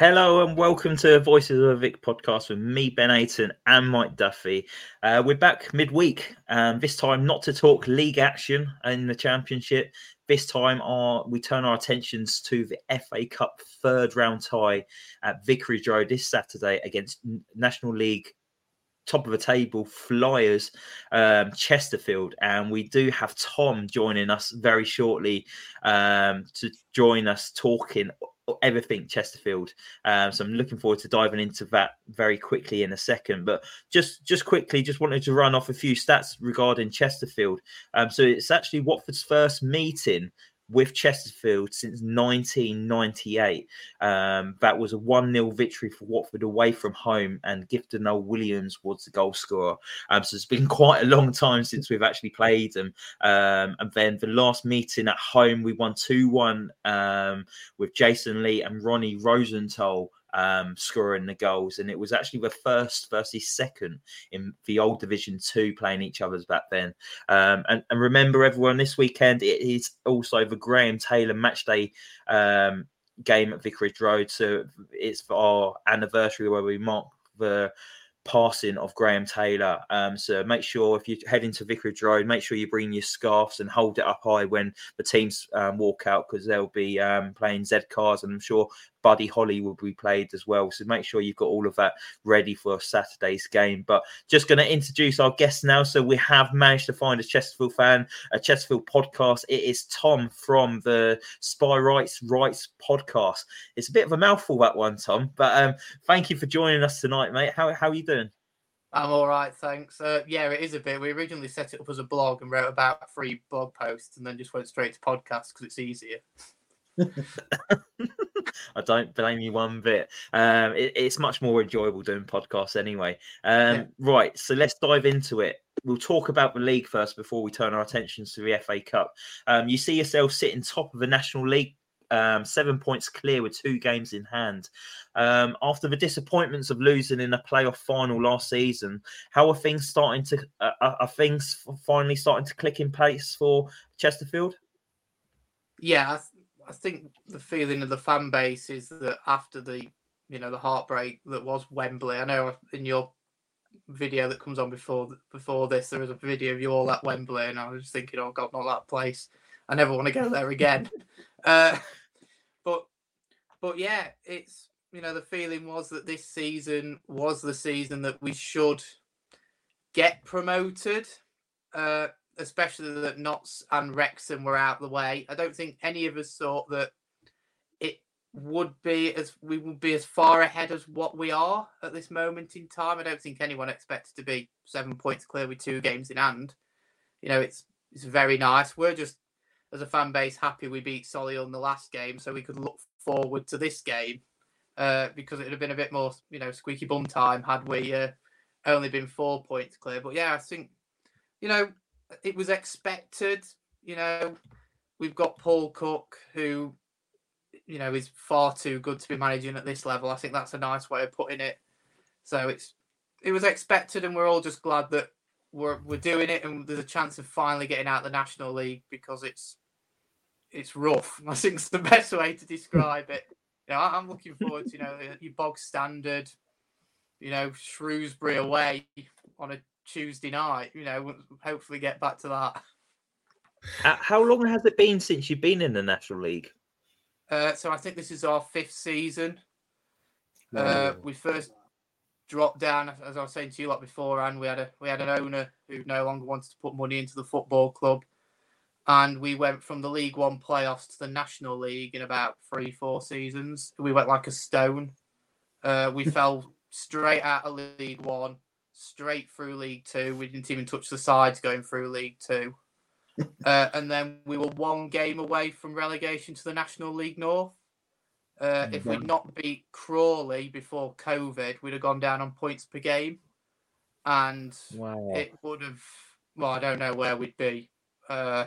Hello and welcome to Voices of a Vic podcast with me, Ben Aiton, and Mike Duffy. Uh, we're back midweek, um, this time not to talk league action in the championship. This time, our, we turn our attentions to the FA Cup third round tie at Vicarage Road this Saturday against National League top of the table flyers um, chesterfield and we do have tom joining us very shortly um, to join us talking everything Chesterfield. Um, so I'm looking forward to diving into that very quickly in a second. But just just quickly, just wanted to run off a few stats regarding Chesterfield. Um, so it's actually Watford's first meeting with Chesterfield since 1998. Um, that was a 1 0 victory for Watford away from home, and Gifton Noel Williams was the goal scorer. Um, so it's been quite a long time since we've actually played them. Um, and then the last meeting at home, we won 2 1 um, with Jason Lee and Ronnie Rosenthal um, scoring the goals. And it was actually the first versus second in the old Division Two playing each other's back then. Um, and, and, remember, everyone, this weekend it is also the Graham Taylor match day. Um, game at Vicarage Road, so it's our anniversary where we mark the passing of Graham Taylor. Um, so make sure if you head into Vicarage Road, make sure you bring your scarves and hold it up high when the teams um, walk out because they'll be um, playing Z cars, and I'm sure Buddy Holly will be played as well. So make sure you've got all of that ready for Saturday's game. But just going to introduce our guests now. So we have managed to find a Chesterfield fan, a Chesterfield podcast. It is Tom from the Spireites Write podcast. It's a bit of a mouthful that one, Tom. But um, thank you for joining us tonight, mate. How how are you doing? I'm all right, thanks. Uh, yeah, it is a bit. We originally set it up as a blog and wrote about three blog posts, and then just went straight to podcast because it's easier. I don't blame you one bit. Um, it, it's much more enjoyable doing podcasts anyway. Um, yeah. Right, so let's dive into it. We'll talk about the league first before we turn our attentions to the FA Cup. Um, you see yourself sitting top of the National League, um, seven points clear with two games in hand. Um, after the disappointments of losing in a playoff final last season, how are things starting to? Uh, are things finally starting to click in place for Chesterfield? Yeah, I think the feeling of the fan base is that after the you know the heartbreak that was Wembley. I know in your video that comes on before before this, there was a video of you all at Wembley, and I was just thinking, oh God, not that place. I never want to go there again. uh, but but yeah, it's you know the feeling was that this season was the season that we should get promoted. Uh, especially that Notts and Wrexham were out the way. I don't think any of us thought that it would be as we would be as far ahead as what we are at this moment in time. I don't think anyone expected to be seven points clear with two games in hand. You know, it's it's very nice. We're just as a fan base happy we beat Solihull in the last game, so we could look forward to this game uh, because it would have been a bit more, you know, squeaky bum time had we uh, only been four points clear. But yeah, I think you know it was expected. You know, we've got Paul Cook, who, you know, is far too good to be managing at this level. I think that's a nice way of putting it. So it's it was expected, and we're all just glad that we're we're doing it, and there's a chance of finally getting out the National League because it's it's rough. I think it's the best way to describe it. You know, I'm looking forward to you know your bog standard, you know Shrewsbury away on a Tuesday night. You know, hopefully get back to that. How long has it been since you've been in the National League? Uh, so I think this is our fifth season. Uh, we first dropped down, as I was saying to you like before, and we had a we had an owner who no longer wanted to put money into the football club, and we went from the League One playoffs to the National League in about three four seasons. We went like a stone. Uh, we fell straight out of League One, straight through League Two. We didn't even touch the sides going through League Two. Uh, and then we were one game away from relegation to the National League North. Uh, if we'd not beat Crawley before COVID, we'd have gone down on points per game, and wow. it would have. Well, I don't know where we'd be. Uh,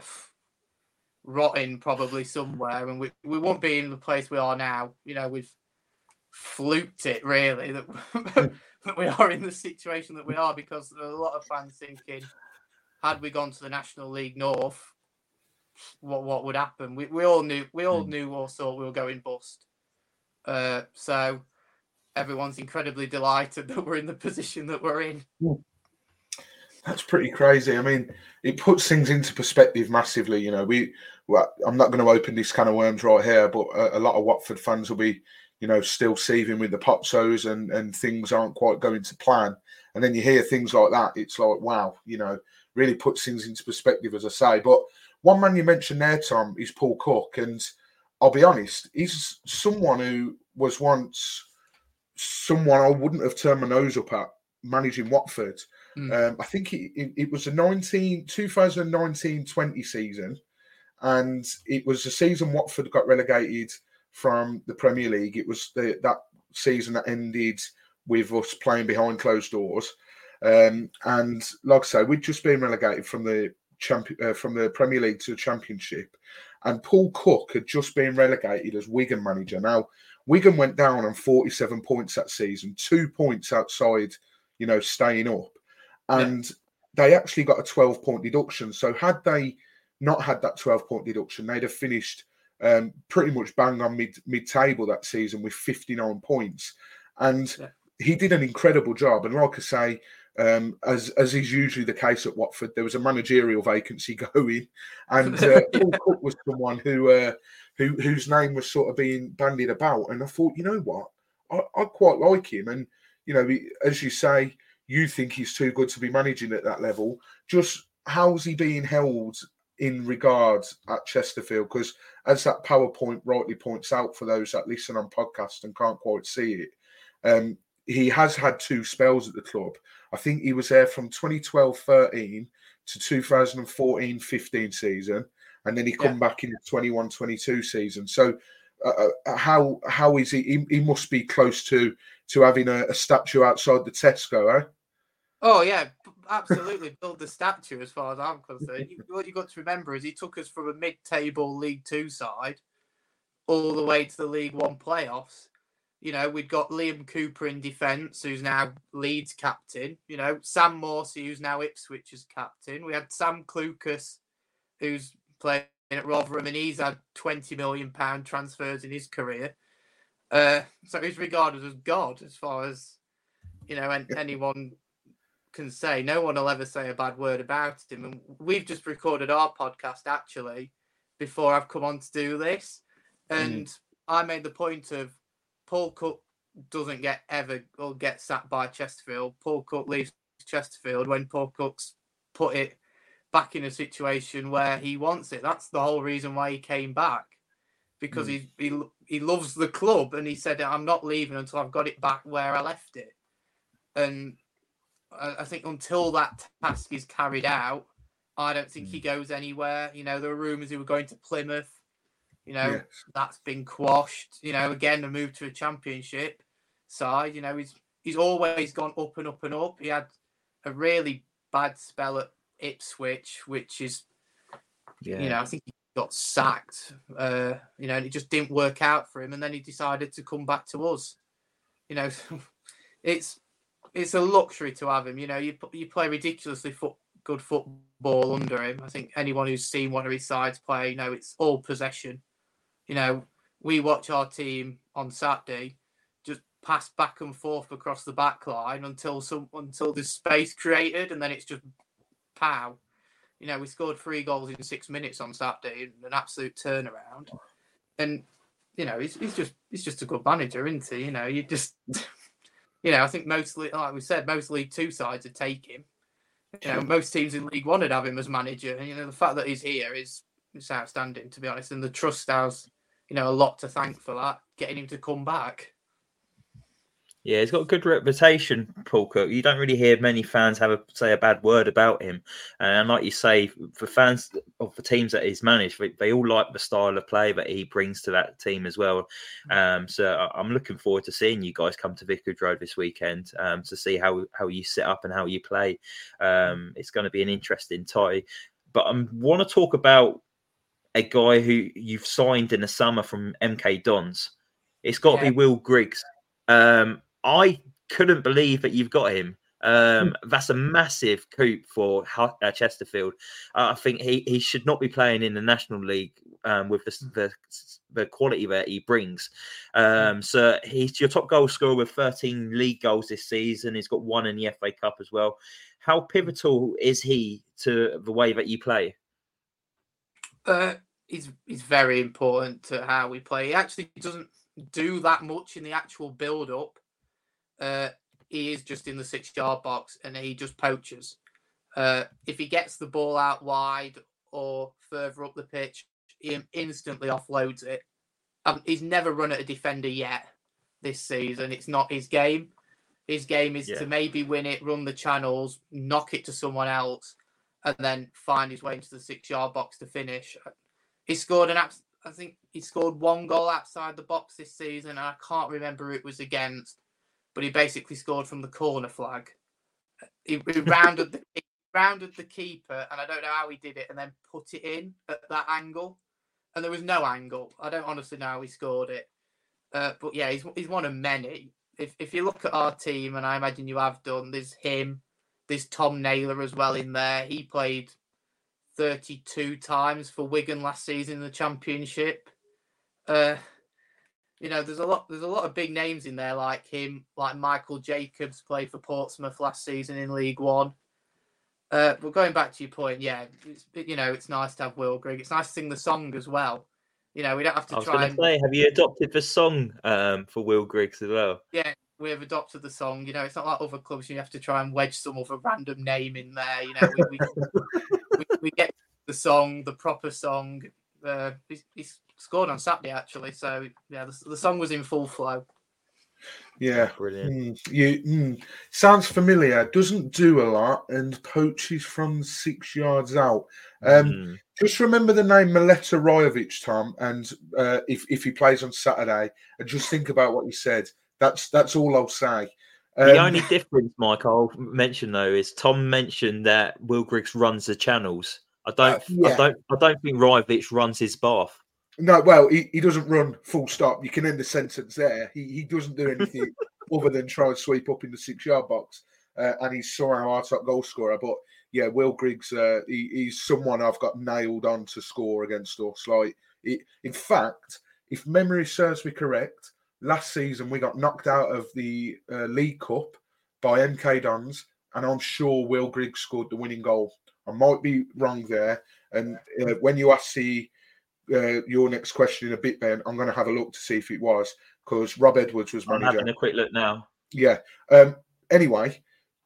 rotting probably somewhere, and we we won't be in the place we are now. You know, we've fluked it really that that we are in the situation that we are because there are a lot of fans thinking had we gone to the National League North, what what would happen? We we all knew we all knew or thought we were going bust. Uh, so everyone's incredibly delighted that we're in the position that we're in. That's pretty crazy. I mean, it puts things into perspective massively. You know, we. Well, I'm not going to open this kind of worms right here, but a, a lot of Watford fans will be, you know, still seething with the Pozzos and and things aren't quite going to plan. And then you hear things like that, it's like, wow, you know, really puts things into perspective, as I say. But one man you mentioned there, Tom, is Paul Cook, and I'll be honest, he's someone who was once someone I wouldn't have turned my nose up at managing Watford. Mm. Um, I think it, it, it, was a 19, 2019-20 season, and it was the season Watford got relegated from the Premier League. It was the, that season that ended with us playing behind closed doors. Um, and like I say, we'd just been relegated from the champion uh, from the Premier League to the Championship, and Paul Cook had just been relegated as Wigan manager. Now, Wigan went down on 47 points that season, two points outside, you know, staying up, and yeah. they actually got a 12 point deduction. So had they not had that 12 point deduction, they'd have finished um, pretty much bang on mid mid table that season with 59 points, and yeah. he did an incredible job. And like I say um, as as is usually the case at Watford, there was a managerial vacancy going, and uh, Paul Cook was someone who uh, who whose name was sort of being bandied about. And I thought, you know what, I, I quite like him, and you know, as you say, you think he's too good to be managing at that level. Just how's he being held in regards at Chesterfield? Because as that PowerPoint rightly points out for those that listen on podcast and can't quite see it, um, he has had two spells at the club. I think he was there from 2012 13 to 2014 15 season, and then he come yeah. back in the 21 22 season. So, uh, uh, how how is he? he? he? must be close to to having a, a statue outside the Tesco, eh? Oh yeah, absolutely. Build the statue as far as I'm concerned. You, what you got to remember is he took us from a mid-table League Two side all the way to the League One playoffs you know, we've got Liam Cooper in defence, who's now Leeds captain. You know, Sam Morsy, who's now Ipswich's captain. We had Sam Clucas, who's playing at Rotherham, and he's had twenty million pound transfers in his career. Uh, so he's regarded as God as far as you know, and anyone can say. No one will ever say a bad word about him. And we've just recorded our podcast actually before I've come on to do this, mm. and mm. I made the point of Paul Cook doesn't get ever or get sacked by Chesterfield. Paul Cook leaves Chesterfield when Paul Cook's put it back in a situation where he wants it. That's the whole reason why he came back because mm. he, he he loves the club and he said I'm not leaving until I've got it back where I left it. And I, I think until that task is carried out, I don't think mm. he goes anywhere. You know, there were rumours he were going to Plymouth. You know, yes. that's been quashed. You know, again, a move to a championship side. You know, he's he's always gone up and up and up. He had a really bad spell at Ipswich, which is, yeah. you know, I think he got sacked. Uh, you know, and it just didn't work out for him, and then he decided to come back to us. You know, it's it's a luxury to have him. You know, you you play ridiculously foot, good football under him. I think anyone who's seen one of his sides play, you know, it's all possession. You know, we watch our team on Saturday just pass back and forth across the back line until some until there's space created, and then it's just pow. You know, we scored three goals in six minutes on Saturday, an absolute turnaround. And you know, he's, he's just he's just a good manager, isn't he? You know, you just you know, I think mostly like we said, most League Two sides would take him. You know, most teams in League One would have him as manager. And you know, the fact that he's here is is outstanding to be honest. And the trust has, you know, a lot to thank for that, getting him to come back. Yeah, he's got a good reputation, Paul Cook. You don't really hear many fans have a say a bad word about him. And like you say, for fans of the teams that he's managed, they, they all like the style of play that he brings to that team as well. Um, so I'm looking forward to seeing you guys come to Vicarage Road this weekend um, to see how how you set up and how you play. Um, it's going to be an interesting tie. But I want to talk about a guy who you've signed in the summer from MK Dons. It's got to yeah. be Will Griggs. Um, I couldn't believe that you've got him. Um, hmm. that's a massive coup for uh, Chesterfield. Uh, I think he, he should not be playing in the National League um, with the, the, the quality that he brings. Hmm. Um, so he's your top goal scorer with 13 league goals this season. He's got one in the FA Cup as well. How pivotal is he to the way that you play? Uh, he's he's very important to how we play. He actually doesn't do that much in the actual build up uh, he is just in the six yard box and he just poaches. Uh, if he gets the ball out wide or further up the pitch, he instantly offloads it. Um, he's never run at a defender yet this season. It's not his game. His game is yeah. to maybe win it, run the channels, knock it to someone else, and then find his way into the six yard box to finish. He scored an abs- I think he scored one goal outside the box this season, and I can't remember who it was against but he basically scored from the corner flag. He, he rounded the he rounded the keeper, and I don't know how he did it, and then put it in at that angle. And there was no angle. I don't honestly know how he scored it. Uh, but yeah, he's he's one of many. If if you look at our team, and I imagine you have done, there's him, there's Tom Naylor as well in there. He played 32 times for Wigan last season in the Championship. Uh, you know, there's a lot there's a lot of big names in there like him, like Michael Jacobs played for Portsmouth last season in League One. Uh, but going back to your point, yeah, you know, it's nice to have Will Grigg. It's nice to sing the song as well. You know, we don't have to I was try and say, have you adopted the song um, for Will Griggs as well? Yeah, we have adopted the song. You know, it's not like other clubs. You have to try and wedge some other random name in there. You know, we, we, we, we get the song, the proper song. Uh, he's scored on Saturday actually. So yeah, the, the song was in full flow. Yeah, brilliant. Mm, you mm, sounds familiar. Doesn't do a lot and poaches from six yards out. Um, mm. Just remember the name Mileta Rajovic, Tom, and uh, if if he plays on Saturday, and just think about what you said. That's that's all I'll say. Um, the only difference, Mike, I'll mention though, is Tom mentioned that Will Griggs runs the channels. I don't, uh, yeah. I don't, I don't think Rajovic runs his bath. No, well, he, he doesn't run full stop. You can end the sentence there. He, he doesn't do anything other than try and sweep up in the six yard box. Uh, and he's somehow our top goal scorer. But yeah, Will Griggs, uh, he, he's someone I've got nailed on to score against us. Like, he, in fact, if memory serves me correct, last season we got knocked out of the uh, League Cup by MK Dons, and I'm sure Will Griggs scored the winning goal. I might be wrong there. And uh, when you ask the uh, your next question in a bit, Ben. I'm going to have a look to see if it was because Rob Edwards was manager. I'm having a quick look now. Yeah. Um, anyway,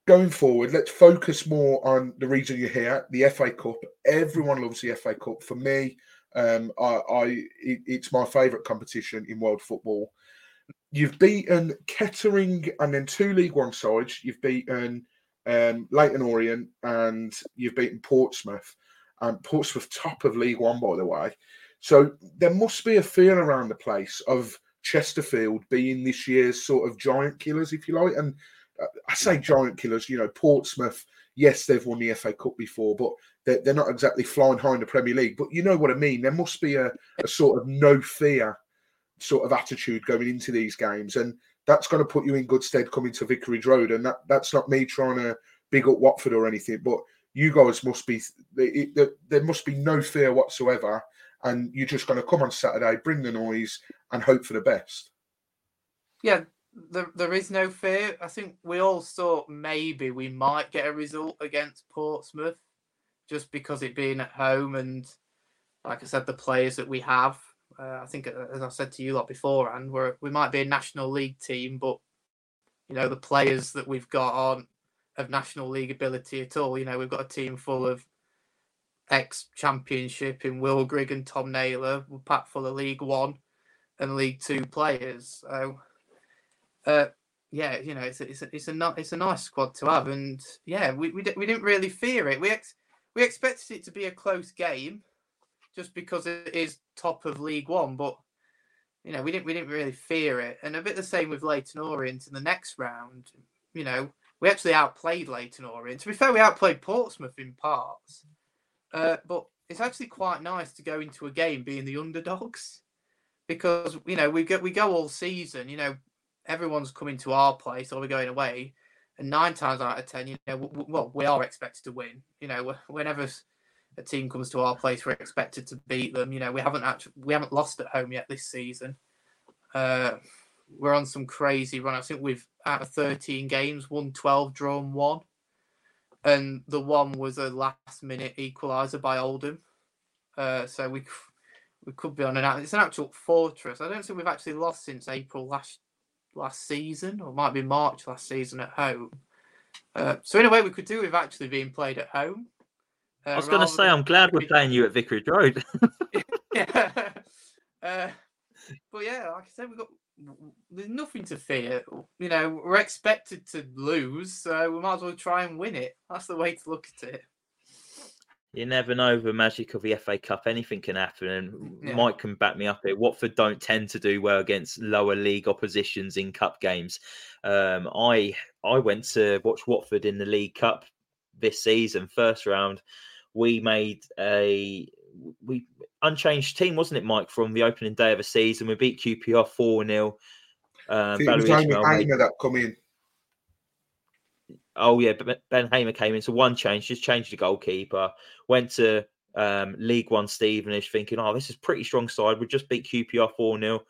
going forward, let's focus more on the reason you're here, the FA Cup. Everyone loves the FA Cup. For me, um, I, I it, it's my favourite competition in world football. You've beaten Kettering and then two League One sides. You've beaten um, Leyton Orient and you've beaten Portsmouth. And Portsmouth top of League One, by the way. So there must be a feel around the place of Chesterfield being this year's sort of giant killers, if you like. And uh, I say giant killers, you know, Portsmouth, yes, they've won the FA Cup before, but they're, they're not exactly flying high in the Premier League. But you know what I mean? There must be a, a sort of no fear sort of attitude going into these games. And that's going to put you in good stead coming to Vicarage Road. And that that's not me trying to big up Watford or anything, but you guys must be there must be no fear whatsoever, and you're just going to come on Saturday, bring the noise, and hope for the best. Yeah, there, there is no fear. I think we all thought maybe we might get a result against Portsmouth just because it being at home and, like I said, the players that we have. Uh, I think, uh, as I said to you lot beforehand, we we might be a National League team, but you know the players that we've got aren't of National League ability at all. You know, we've got a team full of ex Championship in Will Grigg and Tom Naylor. We're packed full of League One and League Two players. So uh, yeah, you know, it's a, it's a, it's a it's a nice squad to have, and yeah, we we, we didn't really fear it. We ex, we expected it to be a close game, just because it is top of League One, but you know, we didn't we didn't really fear it, and a bit the same with Leyton Orient in the next round. You know, we actually outplayed Leyton Orient. To be fair, we outplayed Portsmouth in parts, uh, but it's actually quite nice to go into a game being the underdogs because you know we go we go all season. You know, everyone's coming to our place or we're going away, and nine times out of ten, you know, well, we are expected to win. You know, whenever a team comes to our place, we're expected to beat them. You know, we haven't actually we haven't lost at home yet this season. Uh, we're on some crazy run. I think we've out of 13 games, won 12, drawn one, and the one was a last minute equaliser by Oldham. Uh, so we we could be on an it's an actual fortress. I don't think we've actually lost since April last last season, or might be March last season at home. Uh, so in a way, we could do with actually being played at home. Uh, I was going to say, I'm glad we're playing you at Vicarage Road. yeah, uh, but yeah, like I said, we've got there's nothing to fear. You know, we're expected to lose, so we might as well try and win it. That's the way to look at it. You never know the magic of the FA Cup. Anything can happen, and yeah. Mike can back me up here. Watford don't tend to do well against lower league oppositions in cup games. Um, I I went to watch Watford in the League Cup this season, first round. We made a we unchanged team, wasn't it, Mike, from the opening day of the season? We beat QPR four 0 uh, it was that come in. Oh yeah, Ben Hamer came in. So one change, just changed the goalkeeper. Went to um, League One Stevenage, thinking, "Oh, this is pretty strong side. We just beat QPR four 0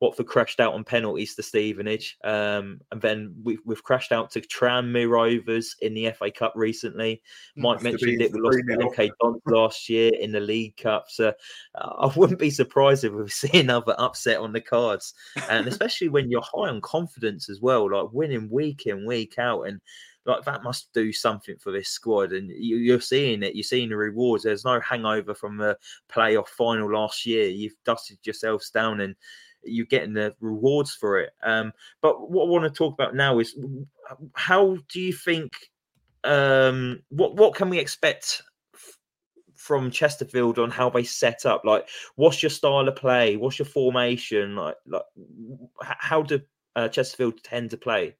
Watford crashed out on penalties to Stevenage, um, and then we, have crashed out to Tranmere Rovers in the FA Cup recently. Mike mentioned it. We lost to MK Dons last year in the League Cup, so uh, I wouldn't be surprised if we see another upset on the cards, and especially when you're high on confidence as well, like winning week in week out, and like that must do something for this squad. And you, are seeing it. You're seeing the rewards. There's no hangover from the playoff final last year. You've dusted yourselves down and you're getting the rewards for it. Um, but what I want to talk about now is how do you think? Um, what what can we expect from Chesterfield on how they set up? Like, what's your style of play? What's your formation? Like, like how do uh, Chesterfield tend to play?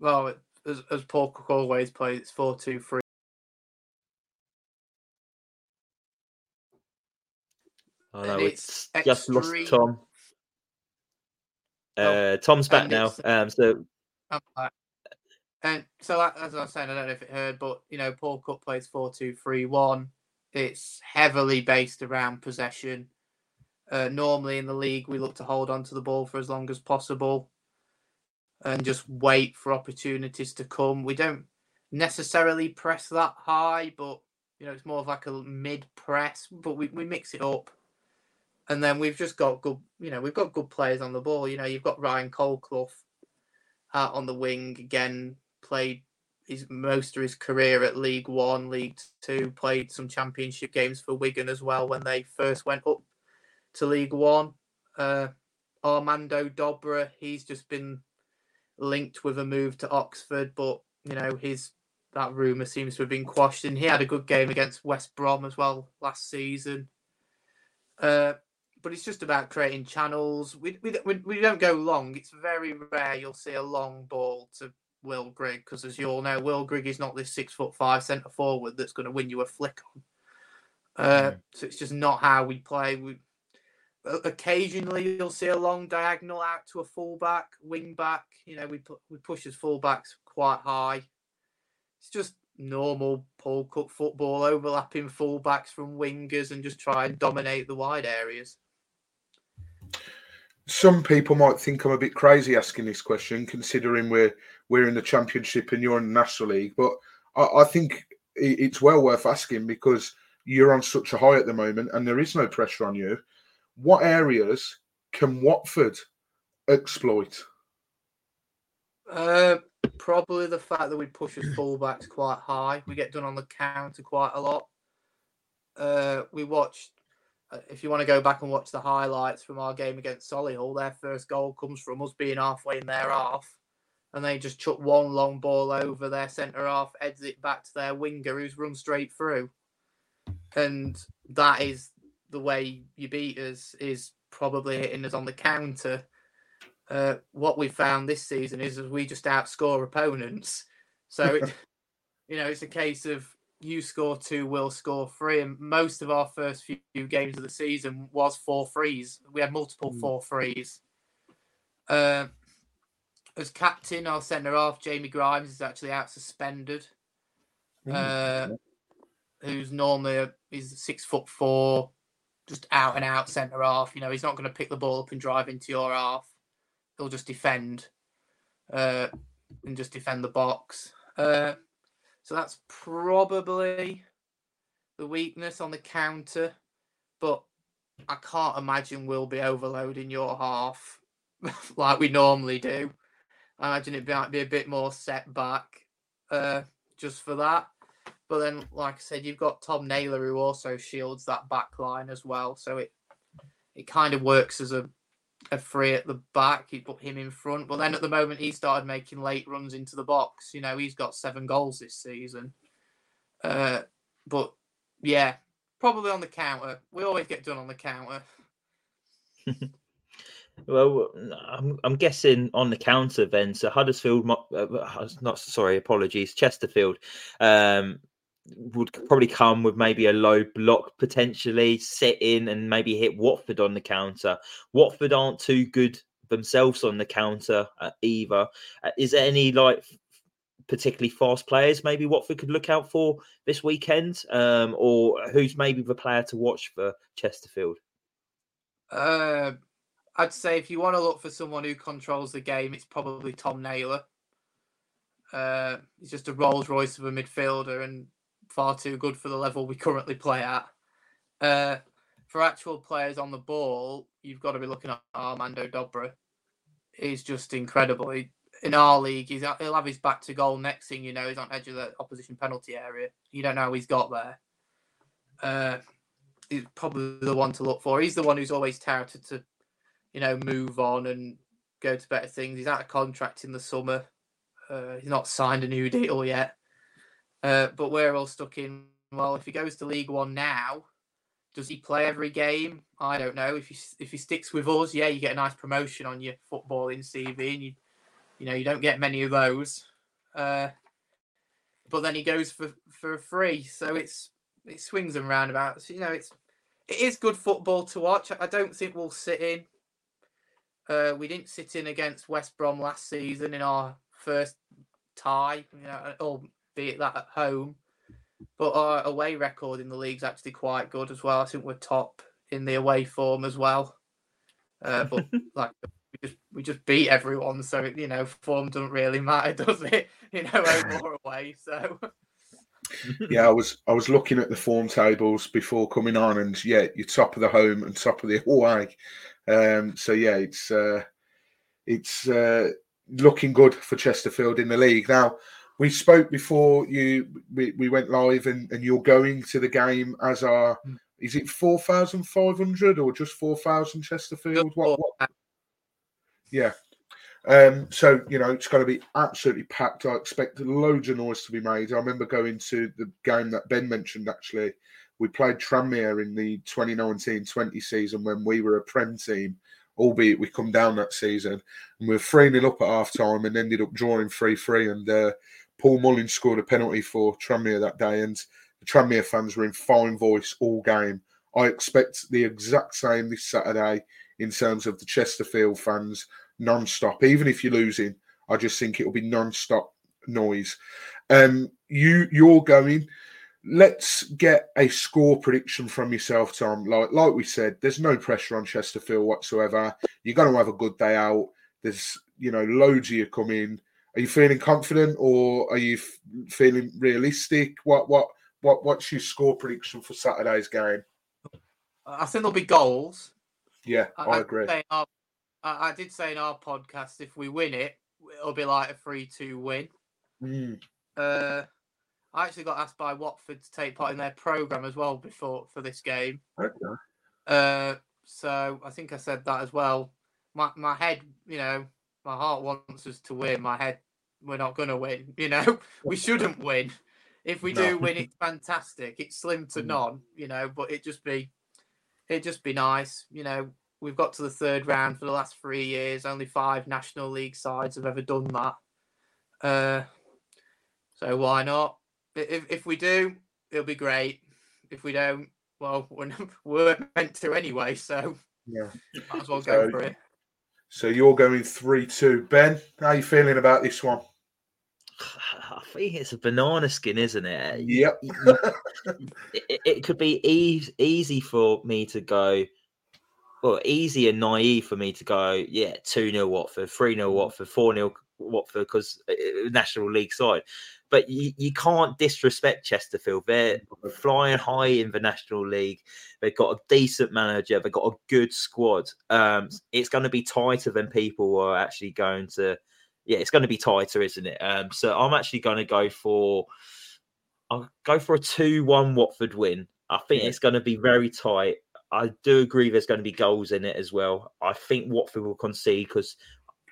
Well, as, as Paul Cook always plays, it's four two three. Oh no, it's, it's just lost Tom. Uh, Tom's back now. Um, so. And so, as I was saying, I don't know if it heard, but you know, Paul Cook plays four two three one. It's heavily based around possession. Uh, normally in the league, we look to hold on to the ball for as long as possible and just wait for opportunities to come. We don't necessarily press that high, but you know, it's more of like a mid press, but we, we mix it up and then we've just got good, you know, we've got good players on the ball. You know, you've got Ryan Colclough uh, on the wing again, played his most of his career at League One, League Two, played some Championship games for Wigan as well when they first went up to League One. Uh, Armando Dobra, he's just been linked with a move to Oxford, but you know his that rumor seems to have been quashed, and he had a good game against West Brom as well last season. Uh, but it's just about creating channels. We, we, we don't go long. It's very rare you'll see a long ball to Will Grigg because, as you all know, Will Grigg is not this six foot five centre forward that's going to win you a flick on. Uh, mm. So it's just not how we play. We occasionally you'll see a long diagonal out to a fullback, wing back. You know, we we push as fullbacks quite high. It's just normal Paul Cook football, overlapping fullbacks from wingers and just try and dominate the wide areas. Some people might think I'm a bit crazy asking this question, considering we're we're in the championship and you're in the national league. But I, I think it's well worth asking because you're on such a high at the moment, and there is no pressure on you. What areas can Watford exploit? Uh, probably the fact that we push as fullbacks quite high. We get done on the counter quite a lot. Uh, we watched. Uh, if you want to go back and watch the highlights from our game against Solihull, their first goal comes from us being halfway in their half, and they just chuck one long ball over their centre half, heads it back to their winger, who's run straight through, and that is the way you beat us. Is probably hitting us on the counter uh, what we found this season is that we just outscore opponents. So, it, you know, it's a case of you score two, we'll score three. And most of our first few games of the season was four threes. We had multiple mm. four threes. Uh, as captain, our centre half, Jamie Grimes, is actually out suspended. Mm. Uh, who's normally a, he's six foot four, just out and out centre half. You know, he's not going to pick the ball up and drive into your half he'll just defend uh, and just defend the box. Uh, so that's probably the weakness on the counter, but I can't imagine we'll be overloading your half like we normally do. I imagine it might be a bit more set back uh, just for that. But then, like I said, you've got Tom Naylor who also shields that back line as well. So it it kind of works as a a free at the back. He put him in front. But then at the moment, he started making late runs into the box. You know, he's got seven goals this season. Uh, but yeah, probably on the counter. We always get done on the counter. well, I'm, I'm guessing on the counter then. So Huddersfield, uh, not sorry, apologies, Chesterfield. Um, would probably come with maybe a low block potentially, sit in and maybe hit Watford on the counter. Watford aren't too good themselves on the counter uh, either. Uh, is there any like particularly fast players maybe Watford could look out for this weekend, um, or who's maybe the player to watch for Chesterfield? Uh, I'd say if you want to look for someone who controls the game, it's probably Tom Naylor. Uh, he's just a Rolls Royce of a midfielder, and far too good for the level we currently play at. Uh, for actual players on the ball, you've got to be looking at Armando Dobra. He's just incredible. He, in our league, he's he'll have his back to goal. Next thing you know, he's on edge of the opposition penalty area. You don't know how he's got there. Uh, he's probably the one to look for. He's the one who's always touted to, you know, move on and go to better things. He's out of contract in the summer. Uh, he's not signed a new deal yet. Uh, but we're all stuck in. Well, if he goes to League One now, does he play every game? I don't know. If he if he sticks with us, yeah, you get a nice promotion on your footballing CV, and you you know you don't get many of those. Uh, but then he goes for for free, so it's it swings and roundabouts. You know, it's it is good football to watch. I don't think we'll sit in. Uh, we didn't sit in against West Brom last season in our first tie. You know, or be it that at home. But our away record in the league's actually quite good as well. I think we're top in the away form as well. Uh, but like we just we just beat everyone, so you know form doesn't really matter, does it? You know, home or away. So yeah, I was I was looking at the form tables before coming on, and yeah, you're top of the home and top of the away. Um, so yeah, it's uh, it's uh, looking good for Chesterfield in the league now we spoke before you we, we went live and, and you're going to the game as our mm. is it 4500 or just 4000 chesterfield? What, what, yeah. Um so you know it's going to be absolutely packed. I expect loads of noise to be made. I remember going to the game that ben mentioned actually. We played tranmere in the 2019-20 season when we were a prem team albeit we come down that season. And we were 3 0 up at half time and ended up drawing 3 3 and uh, Paul Mullins scored a penalty for Tranmere that day, and the Tranmere fans were in fine voice all game. I expect the exact same this Saturday in terms of the Chesterfield fans non-stop. Even if you're losing, I just think it'll be non-stop noise. Um, you you're going. Let's get a score prediction from yourself, Tom. Like like we said, there's no pressure on Chesterfield whatsoever. You're going to have a good day out. There's you know loads of you coming. Are you feeling confident or are you f- feeling realistic? What what what what's your score prediction for Saturday's game? I think there'll be goals. Yeah, I, I agree. Our, I, did say in our podcast if we win it, it'll be like a three-two win. Mm. Uh, I actually got asked by Watford to take part in their program as well before for this game. Okay. Uh, so I think I said that as well. My my head, you know, my heart wants us to win. My head, we're not going to win. You know, we shouldn't win. If we no. do win, it's fantastic. It's slim to mm. none. You know, but it just be, it just be nice. You know, we've got to the third round for the last three years. Only five National League sides have ever done that. Uh, so why not? If if we do, it'll be great. If we don't, well, we're, we're meant to anyway. So yeah, might as well go so, for it. So you're going three two. Ben, how are you feeling about this one? I think it's a banana skin, isn't it? Yep. it, it, could be easy, easy for me to go, well, easy and naive for me to go, yeah, 2 0 Watford, 3 0 mm. Watford, 4 0 Watford, because uh, National League side but you, you can't disrespect Chesterfield. They're flying high in the National League. They've got a decent manager. They've got a good squad. Um, it's going to be tighter than people are actually going to. Yeah, it's going to be tighter, isn't it? Um, so I'm actually going to go for. I'll go for a two-one Watford win. I think yeah. it's going to be very tight. I do agree there's going to be goals in it as well. I think Watford will concede because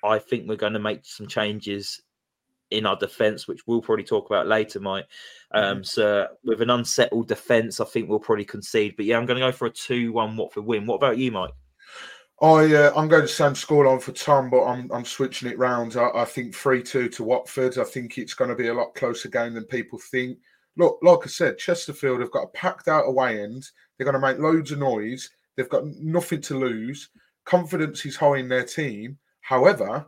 I think we're going to make some changes in our defence, which we'll probably talk about later, Mike. Um, mm-hmm. So with an unsettled defence, I think we'll probably concede. But yeah, I'm going to go for a two-one Watford win. What about you, Mike? I uh, I'm going to same scoreline for Tom, but I'm I'm switching it round. I, I think three two to Watford. I think it's going to be a lot closer game than people think. Look, like I said, Chesterfield have got a packed out away end. They're going to make loads of noise. They've got nothing to lose. Confidence is high in their team. However,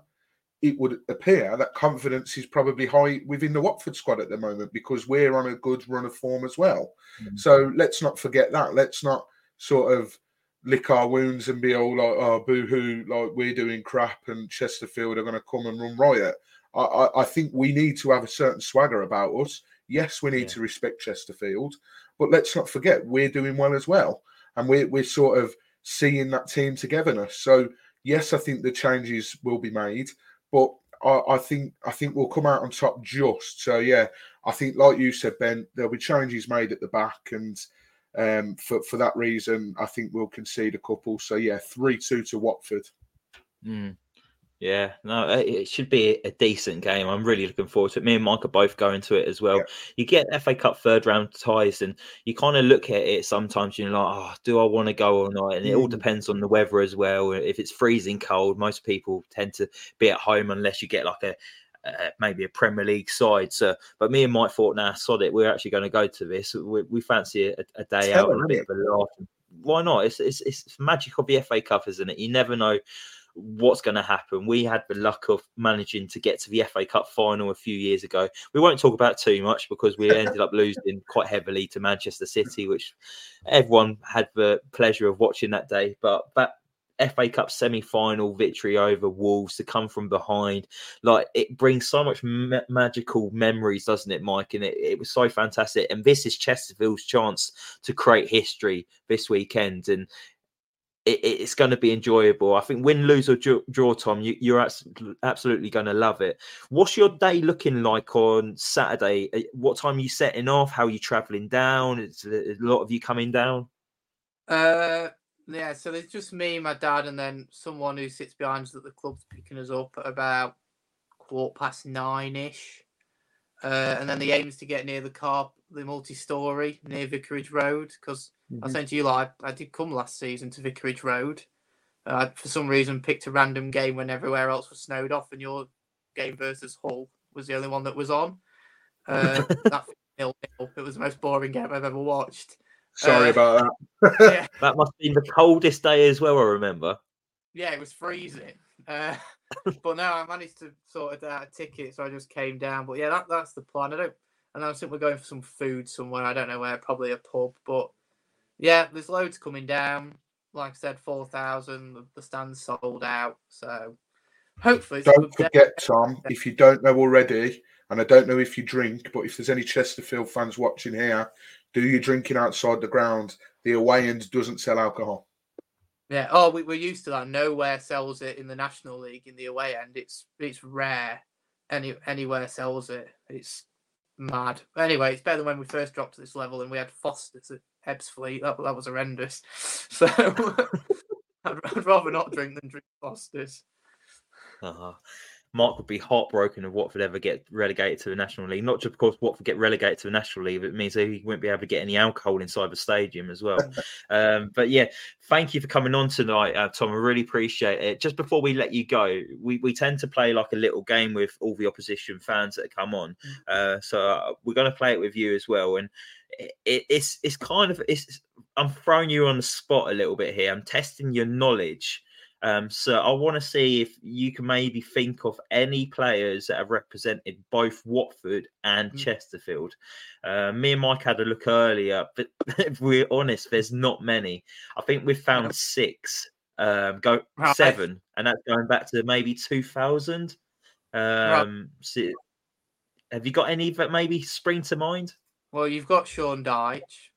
it would appear that confidence is probably high within the Watford squad at the moment because we're on a good run of form as well. Mm-hmm. So let's not forget that. Let's not sort of lick our wounds and be all like, oh, boo hoo, like we're doing crap and Chesterfield are going to come and run riot. I, I, I, think we need to have a certain swagger about us. Yes, we need yeah. to respect Chesterfield, but let's not forget we're doing well as well. And we're, we're sort of seeing that team togetherness. So, yes, I think the changes will be made. But I, I, think I think we'll come out on top just. So yeah, I think like you said, Ben, there'll be changes made at the back, and um, for for that reason, I think we'll concede a couple. So yeah, three two to Watford. Mm. Yeah, no, it should be a decent game. I'm really looking forward to it. Me and Mike are both going to it as well. Yeah. You get FA Cup third round ties, and you kind of look at it sometimes. You're like, oh, do I want to go or not? And it all mm. depends on the weather as well. If it's freezing cold, most people tend to be at home unless you get like a uh, maybe a Premier League side. So, but me and Mike thought, now, nah, sod it. We're actually going to go to this. We, we fancy a, a day Tell out a bit of a laugh. Why not? It's, it's it's magic of the FA Cup, isn't it? You never know what's going to happen. We had the luck of managing to get to the FA Cup final a few years ago. We won't talk about too much because we ended up losing quite heavily to Manchester City, which everyone had the pleasure of watching that day. But that FA Cup semi final victory over Wolves to come from behind, like it brings so much ma- magical memories, doesn't it, Mike? And it, it was so fantastic. And this is Chesterfield's chance to create history this weekend. And it, it's going to be enjoyable. I think win, lose, or draw, Tom, you, are absolutely going to love it. What's your day looking like on Saturday? Uh, what time are you setting off? How are you traveling down? It's a lot of you coming down. Uh, yeah. So there's just me, my dad, and then someone who sits behind us at the club's picking us up at about quarter past nine ish. Uh, and then the aim is to get near the car, the multi-story near Vicarage Road, because mm-hmm. I said to you, like, I did come last season to Vicarage Road. Uh, for some reason, picked a random game when everywhere else was snowed off, and your game versus Hull was the only one that was on. Uh, that nil nil. It was the most boring game I've ever watched. Sorry Uh, about yeah, That must have been the coldest day as well. I remember. yeah, it was freezing. Uh, but no, I managed to sort of out a ticket, so I just came down. But yeah, that, that's the plan. I don't, and I think we're going for some food somewhere. I don't know where, probably a pub. But yeah, there's loads coming down. Like I said, four thousand. The, the stand's sold out. So hopefully, it's that. a Don't forget, Tom, if you don't know already, and I don't know if you drink, but if there's any Chesterfield fans watching here, do your drinking outside the ground. The away end doesn't sell alcohol. Yeah. Oh, we, we're used to that. Nowhere sells it in the National League in the away end. It's it's rare. Any anywhere sells it. It's mad. Anyway, it's better than when we first dropped to this level and we had Foster's at Ebbsfleet. That that was horrendous. So I'd, I'd rather not drink than drink Foster's. Uh-huh. Mark would be heartbroken if Watford ever get relegated to the National League. Not just because Watford get relegated to the National League, but it means that he won't be able to get any alcohol inside the stadium as well. um, but yeah, thank you for coming on tonight, uh, Tom. I really appreciate it. Just before we let you go, we, we tend to play like a little game with all the opposition fans that come on. Uh, so uh, we're going to play it with you as well. And it, it's it's kind of it's I'm throwing you on the spot a little bit here. I'm testing your knowledge. Um, so I want to see if you can maybe think of any players that have represented both Watford and Mm. Chesterfield. Uh, me and Mike had a look earlier, but if we're honest, there's not many. I think we've found six, um, go Right. seven, and that's going back to maybe 2000. Um, so have you got any that maybe spring to mind? Well, you've got Sean Dyche.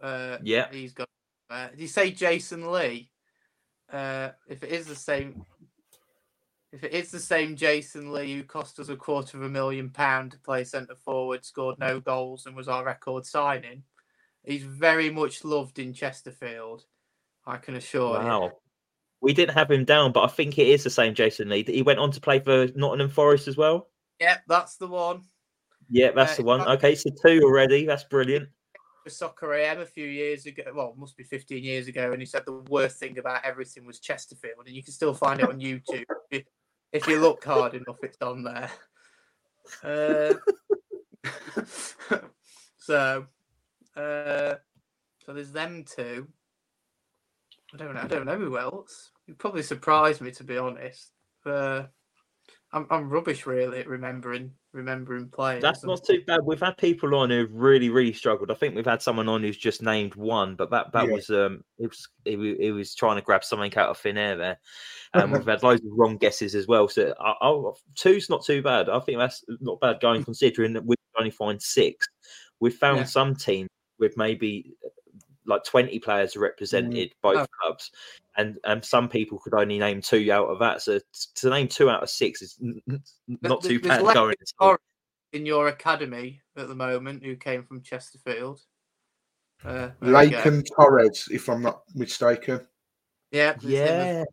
Uh, Yeah. he's got. Uh, did you say Jason Lee? Uh, if it is the same, if it is the same Jason Lee who cost us a quarter of a million pound to play centre forward, scored no goals, and was our record signing, he's very much loved in Chesterfield. I can assure you. Wow. We didn't have him down, but I think it is the same Jason Lee. He went on to play for Nottingham Forest as well. Yep, that's the one. Yeah, that's Uh, the one. if Okay, so two already. That's brilliant. For Soccer AM a few years ago, well, must be 15 years ago, and he said the worst thing about everything was Chesterfield, and you can still find it on YouTube. if, if you look hard enough, it's on there. Uh, so, uh, so there's them two. I don't know. I don't know who else. You probably surprised me to be honest. Uh, I'm I'm rubbish really at remembering remembering players. That's not too bad. We've had people on who've really, really struggled. I think we've had someone on who's just named one, but that that Yeah. was um it was it, wa- was trying to grab something out of thin air there. And we've had loads of wrong guesses as well. So I, I, two's not too bad. I think that's not bad going considering that we only find six. We've found Yeah. some teams with maybe like 20 players represented both Oh. clubs and and some people could only name two out of that so to name two out of six is n- n- not too bad less going at all. Victoria in your academy at the moment who came from Chesterfield. Uh, Lake and Torres, if I'm not mistaken. yeah, there's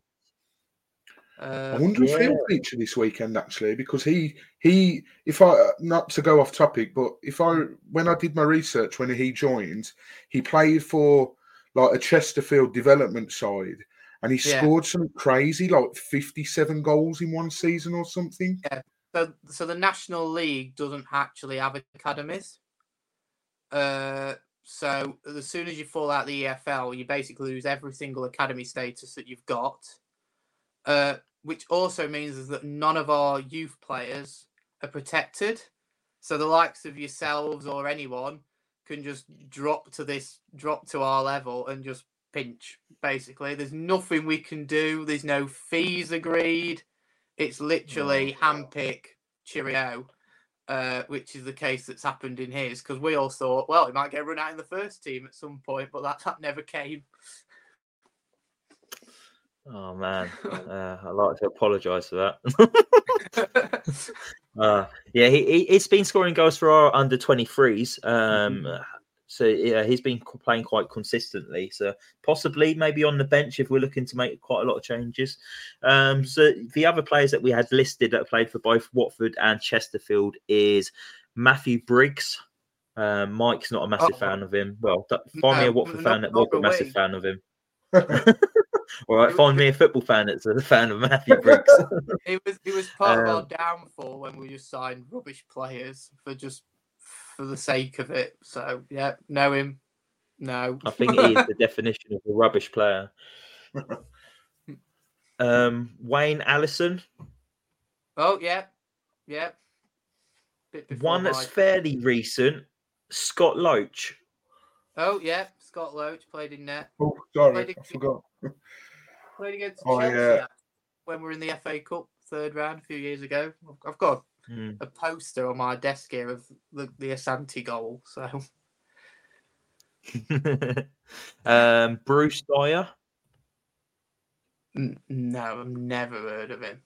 him I uh, wonder if he'll feature this weekend actually, because he he if I not to go off topic, but if I when I did my research when he joined, he played for like a Chesterfield development side, and he Yeah. scored some crazy like fifty-seven goals in one season or something. Yeah. so, so the National League doesn't actually have academies. Uh, so as soon as you fall out the EFL, you basically lose every single academy status that you've got. Uh, which also means is that none of our youth players are protected. So the likes of yourselves or anyone can just drop to this, drop to our level and just pinch. Basically, there's nothing we can do. There's no fees agreed. It's literally handpick, cheerio, uh, which is the case that's happened in his. Because we all thought, well, he might get run out in the first team at some point, but that, that never came. Oh man uh, i'd like to apologize for that uh, yeah he, he, he's been scoring goals for our under 23s um so yeah he's been playing quite consistently so possibly maybe on the bench if we're looking to make quite a lot of changes um so the other players that we had listed that played for both watford and chesterfield is matthew briggs um, Mike's not a massive Oh. fan of him. Well, find me a Watford not- fan that was not a massive fan of him. All right, find me a football fan that's a fan of Matthew Briggs. It was it was part of our Um, downfall when we just signed rubbish players for just for the sake of it. So yeah, know him. No. I think he is the definition of a rubbish player. Um, Wayne Allison, Oh yeah, yeah. Bit one that's my- fairly recent. Scott Loach. Oh yeah, Scott Loach played in net. Oh, sorry, Played I a- forgot. Played against Oh, Chelsea yeah. when we were in the FA Cup third round a few years ago. I've got Hmm. a poster on my desk here of the, the Asante goal. So um, Bruce Dyer. N- no, I've never heard of him.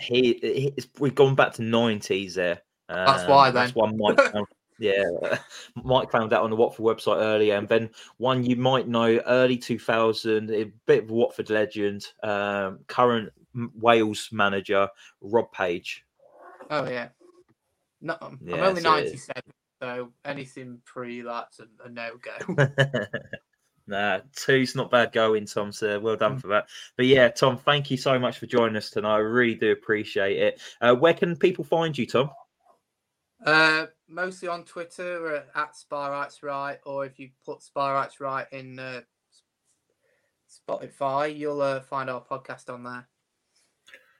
He, he we've gone back to nineties there. That's why Um, That's then. one Mike. Yeah, Mike found that on the Watford website earlier, and then one you might know, early two thousand, a bit of a Watford legend, um, current Wales manager Rob Page. Oh yeah. No, I'm I'm only so- ninety seven, so anything pre that's a, a no go. nah, two's not bad going, Tom. So well done for that. But yeah, Tom, thank you so much for joining us tonight. I really do appreciate it. Uh, where can people find you, Tom? Uh, mostly on Twitter or at Spireites Write, or if you put Spireites Write in uh, Spotify, you'll uh, find our podcast on there.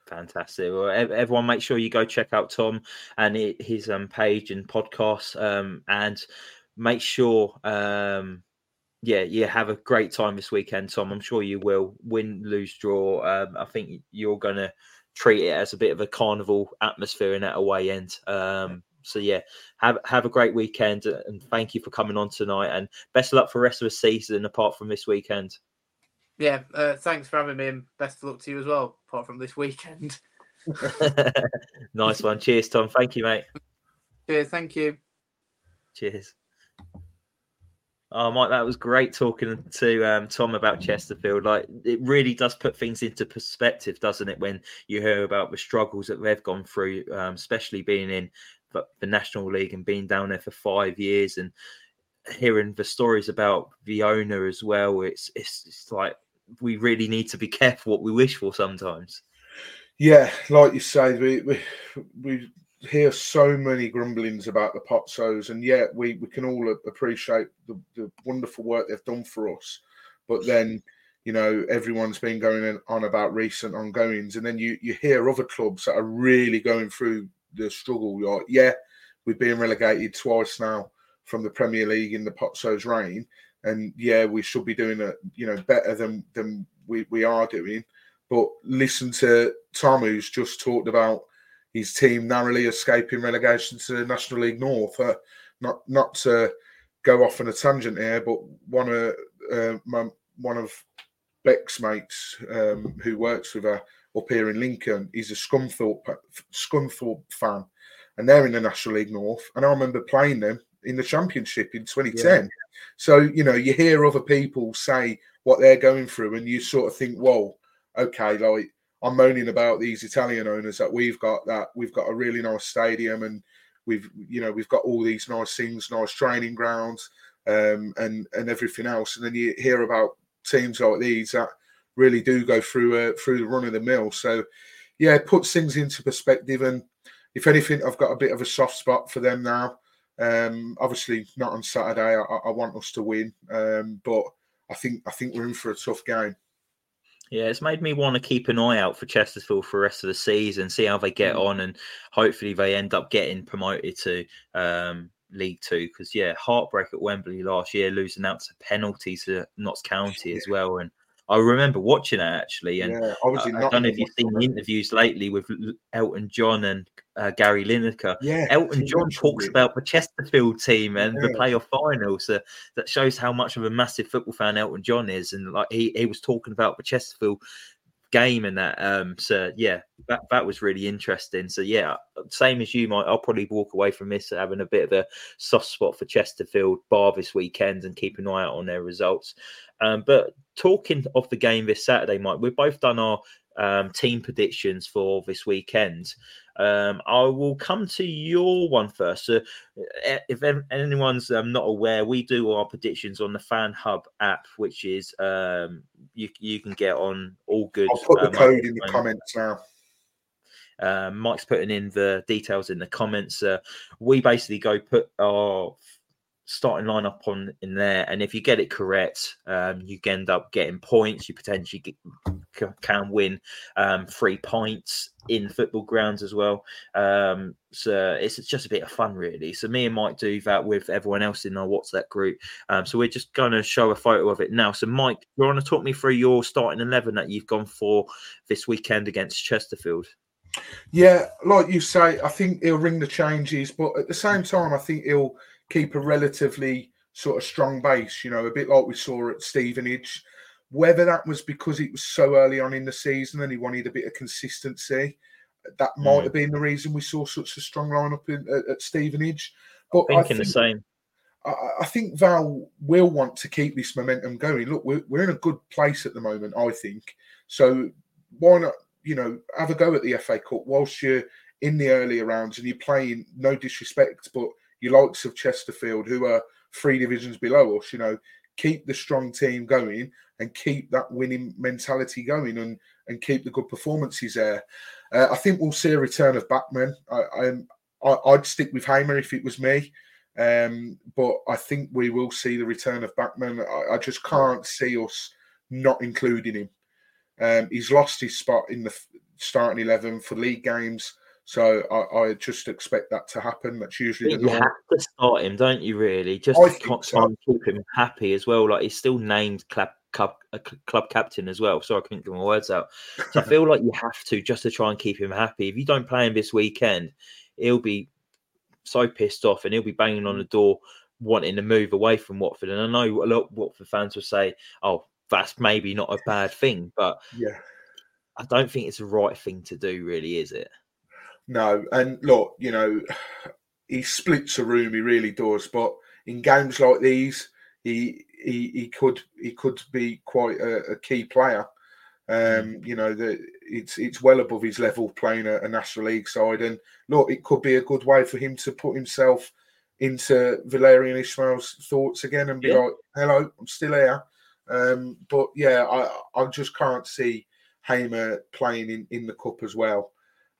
Fantastic. Well, everyone, make sure you go check out Tom and his um, page and podcast, um, and make sure, um, yeah, you have a great time this weekend, Tom. I'm sure you will. Win, lose, draw. Um, I think you're going to treat it as a bit of a carnival atmosphere in that away end. Um, so yeah, have have a great weekend, uh, and thank you for coming on tonight. And best of luck for the rest of the season, apart from this weekend. Yeah, uh, thanks for having me, and best of luck to you as well. Apart from this weekend. nice one. Cheers, Tom. Thank you, mate. Cheers, thank you. Cheers. Oh, Mike, that was great talking to um, Tom about Chesterfield. Like, it really does put things into perspective, doesn't it? When you hear about the struggles that they've gone through, um, especially being in the, National League and being down there for five years, and hearing the stories about the owner as well. It's it's, it's like we really need to be careful what we wish for sometimes. Yeah, like you say, we we, we hear so many grumblings about the Pozzos, and yet we, we can all appreciate the, the wonderful work they've done for us. But then, you know, everyone's been going on about recent ongoings, and then you you hear other clubs that are really going through the struggle. Like, yeah, we've been relegated twice now from the Premier League in the Pozzos reign, and yeah, we should be doing it, you know, better than than we, we are doing. But listen to Tom, who's just talked about his team narrowly escaping relegation to the National League North. Uh, not not to go off on a tangent here, but one of uh, my, one of Beck's mates um, who works with her up here in Lincoln, he's a Scunthorpe Scunthorpe fan, and they're in the National League North. And I remember playing them in the Championship in 2010. So you know, you hear other people say what they're going through, and you sort of think, "Whoa, okay." Like I'm moaning about these Italian owners that we've got. That we've got a really nice stadium, and we've you know we've got all these nice things, nice training grounds, um, and and everything else. And then you hear about teams like these that really do go through uh, through the run of the mill. So yeah, it puts things into perspective. And if anything, I've got a bit of a soft spot for them now. Um, obviously not on Saturday. I, I want us to win, um, but I think I think we're in for a tough game. Yeah, it's made me want to keep an eye out for Chesterfield for the rest of the season, see how they get Mm. on, and hopefully they end up getting promoted to um, League Two. Because yeah, heartbreak at Wembley last year, losing out to penalties to Notts County as well. And I remember watching it actually, and yeah, obviously I, I don't know if you've seen the interviews lately with Elton John and uh, Gary Lineker. Yeah, Elton John talks about the Chesterfield team and the playoff final. So that shows how much of a massive football fan Elton John is. And like he, he was talking about the Chesterfield game and that. Um, so yeah, that, that was really interesting. So yeah, same as you, Mike, I'll probably walk away from this having a bit of a soft spot for Chesterfield bar this weekend and keep an eye out on their results. Um, but talking of the game this Saturday, Mike, we've both done our um, team predictions for this weekend. Um, I will come to your one first. So, eh, if anyone's um, not aware, we do our predictions on the Fan Hub app, which is um, you you can get on all good. I'll put the uh, code in the comments now. Uh, Mike's putting in the details in the comments. Uh, we basically go put our starting lineup on in there, and if you get it correct, um, you end up getting points. You potentially get, can win um, three points in football grounds as well. Um, so it's just a bit of fun, really. So me and Mike do that with everyone else in our WhatsApp group. Um, so we're just going to show a photo of it now. So Mike, you want to talk me through your starting eleven that you've gone for this weekend against Chesterfield? Yeah, like you say, I think he'll ring the changes, but at the same time, I think he'll keep a relatively sort of strong base, you know, a bit like we saw at Stevenage. Whether that was because it was so early on in the season and he wanted a bit of consistency, that might mm. have been the reason we saw such a strong lineup in, at, at Stevenage. But thinking I think, the same. I, I, think Val will want to keep this momentum going. Look, we're, we're in a good place at the moment, I think. So why not, you know, have a go at the FA Cup whilst you're in the earlier rounds and you're playing, no disrespect, but your likes of Chesterfield, who are three divisions below us, you know, keep the strong team going and keep that winning mentality going and and keep the good performances there. Uh, I think we'll see a return of Bachmann. I, I, would stick with Hamer if it was me, um, but I think we will see the return of Bachmann. I, I just can't see us not including him. Um, he's lost his spot in the starting eleven for league games. So I, I, just expect that to happen. That's usually the you have to start him, don't you? Really, just I to so. keep him happy as well. Like he's still named club club, uh, club captain as well. So I couldn't get my words out. So I feel like you have to just to try and keep him happy. If you don't play him this weekend, he'll be so pissed off and he'll be banging on the mm. door wanting to move away from Watford. And I know a lot of Watford fans will say, "Oh, that's maybe not a bad thing," but yeah, I don't think it's the right thing to do. Really, is it? No, and look, you know, he splits a room. He really does. But in games like these, he he, he could he could be quite a, a key player. Um, mm. you know, that it's it's well above his level playing a, a, National League side, and look, it could be a good way for him to put himself into Valérien Ismaël's thoughts again and be yeah. like, "Hello, I'm still here." Um, but yeah, I I just can't see Hamer playing in, in the cup as well.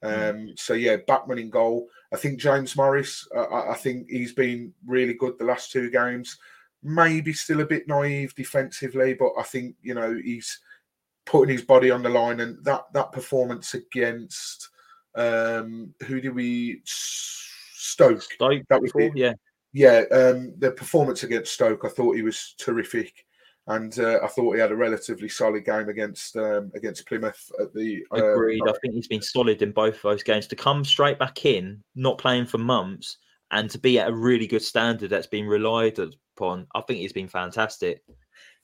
Mm. Um, so yeah, Bachmann in goal. I think James Morris. Uh, I think he's been really good the last two games. Maybe still a bit naive defensively, but I think you know he's putting his body on the line, and that that performance against um, who did we Stoke? Stoke that was before, yeah, yeah. Um, the performance against Stoke, I thought he was terrific and uh, I thought he had a relatively solid game against um, against Plymouth at the. Uh, Agreed. I think he's been solid in both of those games. To come straight back in, not playing for months, and to be at a really good standard that's been relied upon, I think he's been fantastic.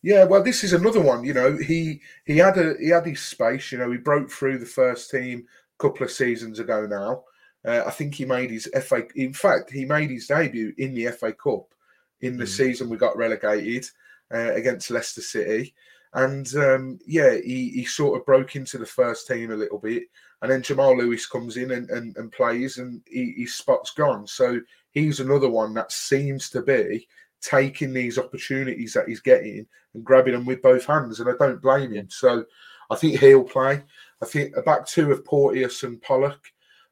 Yeah, well, this is another one. You know, he he had a he had his space. You know, he broke through the first team a couple of seasons ago now. Uh, I think he made his FA. In fact, he made his debut in the FA Cup in the mm. season we got relegated uh, against Leicester City. And um, yeah, he, he sort of broke into the first team a little bit. And then Jamal Lewis comes in and, and, and plays, and he, his spot's gone. So he's another one that seems to be taking these opportunities that he's getting and grabbing them with both hands. And I don't blame him. So I think he'll play. I think a back two of Porteous and Pollock.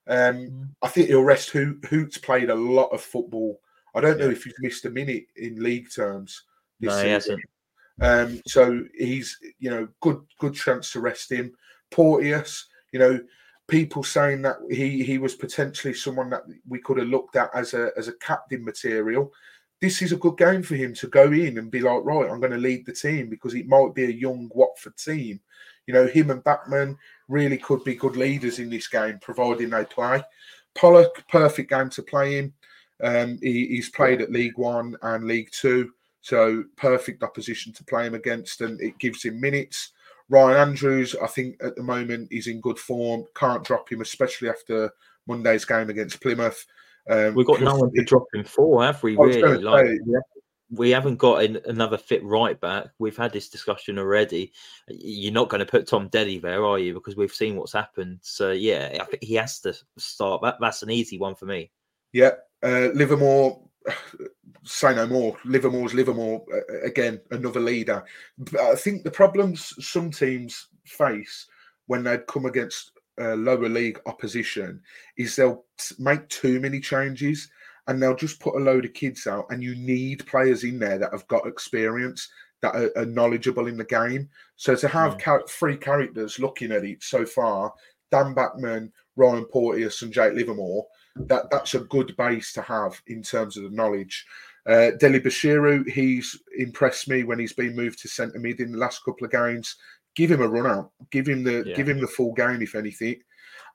Um, mm. I think he'll rest. Hoedt's played a lot of football. I don't know if he's missed a minute in league terms this no, he hasn't. Um, so he's, you know, good good chance to rest him. Porteous, you know, people saying that he he was potentially someone that we could have looked at as a as a captain material. This is a good game for him to go in and be like, right, I'm going to lead the team because it might be a young Watford team. You know, him and Bachmann really could be good leaders in this game, providing they play. Pollock, perfect game to play in. Um, he, he's played at League One and League Two. So perfect opposition to play him against, and it gives him minutes. Ryan Andrews, I think at the moment he's in good form. Can't drop him, especially after Monday's game against Plymouth. Um, We've got no one to drop him for, have we? Really? Like, say, we haven't got an, another fit right back. We've had this discussion already. You're not going to put Tom Deddy there, are you? Because we've seen what's happened. So yeah, I think he has to start. That, that's an easy one for me. Yeah, uh, Livermore say no more. Livermore's Livermore uh, again, another leader. But I think the problems some teams face when they come against uh, lower league opposition is they'll make too many changes, and they'll just put a load of kids out, and you need players in there that have got experience, that are, are knowledgeable in the game. So to have Mm. char- three characters looking at it so far, Dan Bachmann, Ryan Porteous, and Jake Livermore, that that's a good base to have in terms of the knowledge. Uh, Dele-Bashiru, he's impressed me when he's been moved to centre mid in the last couple of games. Give him a run out. Give him the Yeah. give him the full game if anything.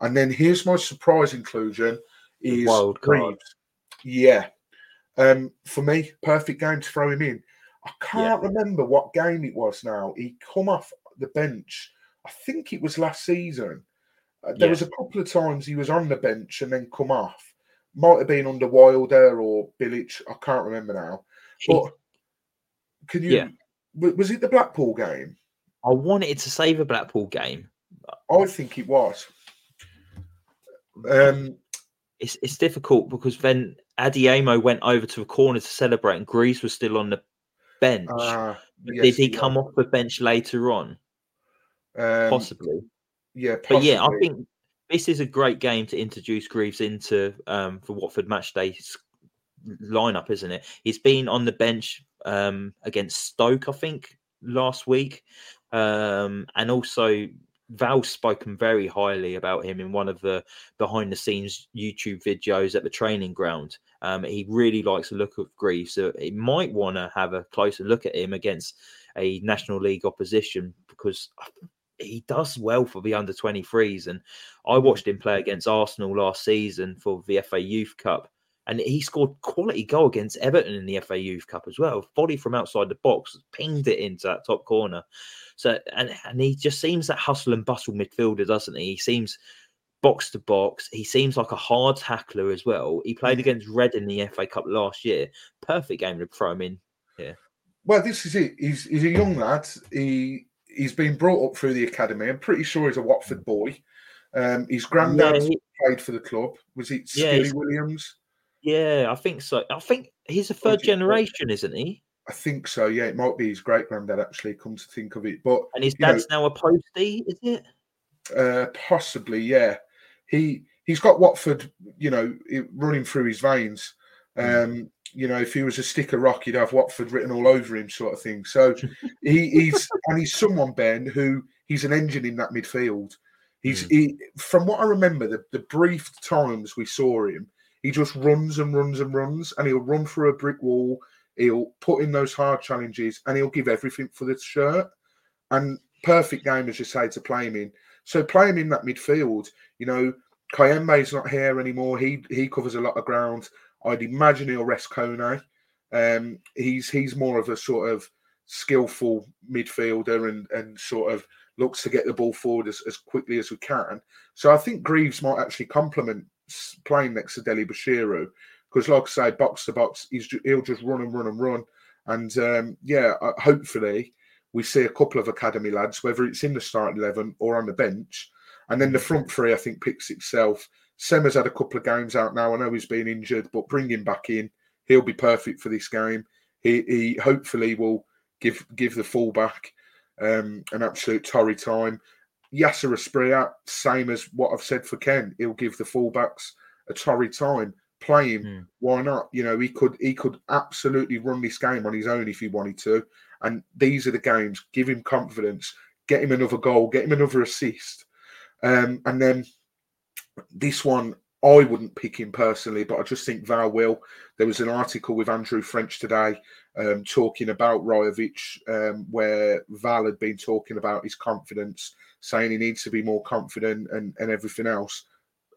And then here's my surprise inclusion is Wild. Reeves. Yeah. Um, for me, perfect game to throw him in. I can't remember what game it was now. He come off the bench. I think it was last season. Uh, there Yeah. was a couple of times he was on the bench and then come off. Might have been under Wilder or Bilic. I can't remember now. But can you? Yeah. wa- Was it the Blackpool game? I wanted to save a Blackpool game. I think it was. Um, It's it's difficult because then Adiemo went over to the corner to celebrate, and Greaves was still on the bench. But yes, Did he come off the bench later on? Um, Possibly. Yeah, But yeah, I think this is a great game to introduce Greaves into um, for Watford match day lineup, isn't it? He's been on the bench um, against Stoke, I think, last week, um, and also Val's spoken very highly about him in one of the behind the scenes YouTube videos at the training ground. Um, he really likes the look of Greaves, so he might want to have a closer look at him against a National League opposition because he does well for the under 23s. And I watched him play against Arsenal last season for the FA Youth Cup. And he scored quality goal against Everton in the FA Youth Cup as well. Volley from outside the box, pinged it into that top corner. So and and he just seems that hustle and bustle midfielder, doesn't he? He seems box to box. He seems like a hard tackler as well. He played Mhm. against Red in the FA Cup last year. Perfect game to throw him in. Yeah. Well, this is it. He's he's a young lad. He he's been brought up through the academy. I'm pretty sure he's a Watford boy. Um, his granddad Yeah, he- played for the club. Was it Yeah, Skilly he's- Williams? yeah, I think so. I think he's a third it- generation, isn't he? I think so. Yeah, it might be his great granddad actually. Come to think of it, but And his you know, dad's now a postie, is it? Uh, possibly, yeah. He he's got Watford, you know, running through his veins. Um, you know, if he was a stick of rock, he'd have Watford written all over him, sort of thing. So he, he's and he's someone Ben who he's an engine in that midfield. He's hmm. he from what I remember, the, the brief times we saw him, he just runs and runs and runs, and he'll run through a brick wall. He'll put in those hard challenges, and he'll give everything for the shirt. And perfect game, as you say, to play him in. So play him in that midfield. You know, Kayembe's not here anymore. He he covers a lot of ground. I'd imagine he'll rest Kone. Um, he's he's more of a sort of skillful midfielder and and sort of looks to get the ball forward as, as quickly as we can. So I think Greaves might actually complement playing next to Dele-Bashiru because, like I say, box to box, he's he'll just run and run and run. And um, yeah, hopefully we see a couple of academy lads, whether it's in the starting eleven or on the bench, and then the front three I think picks itself. Sema's had a couple of games out now. I know he's been injured, but bring him back in. He'll be perfect for this game. He, he hopefully will give give the fullback um, an absolute torrid time. Yasser Asprilla, same as what I've said for Ken, he'll give the fullbacks a torrid time. Play him. Mm. Why not? You know, he could he could absolutely run this game on his own if he wanted to. And these are the games. Give him confidence. Get him another goal. Get him another assist. Um, and then this one, I wouldn't pick him personally, but I just think Val will. There was an article with Andrew French today um, talking about Rajovic, um, where Val had been talking about his confidence, saying he needs to be more confident and, and everything else.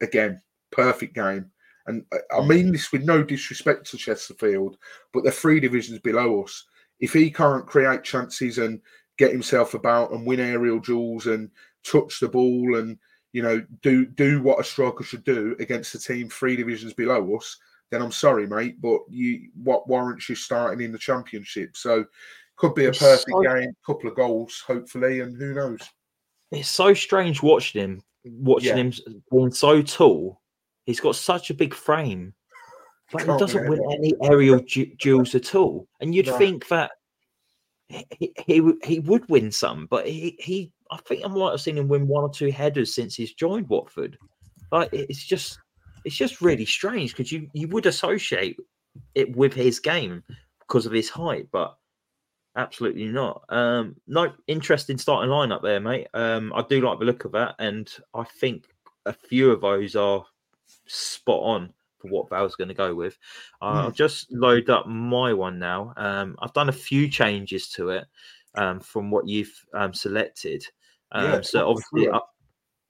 Again, perfect game. And I- I mean this with no disrespect to Chesterfield, but they're three divisions below us. If he can't create chances and get himself about and win aerial duels and touch the ball and you know do do what a striker should do against a team three divisions below us, then I'm sorry, mate, but you what warrants you starting in the championship? So could be a It's perfect so- game, couple of goals, hopefully, and who knows? It's so strange watching him, watching Yeah. him being so tall. He's got such a big frame, but he Can't doesn't win any aerial du- duels at all. And you'd No. think that he, he would- he would win some, but he, he I think I might have seen him win one or two headers since he's joined Watford. Like it's just it's just really strange because you you would associate it with his game because of his height, but absolutely not. Um, no interesting starting lineup there, mate. Um, I do like the look of that, and I think a few of those are spot on for what Val's going to go with. Uh, mm. I'll just load up my one now. Um, I've done a few changes to it um, from what you've um, selected. Um, yeah, so obviously, I,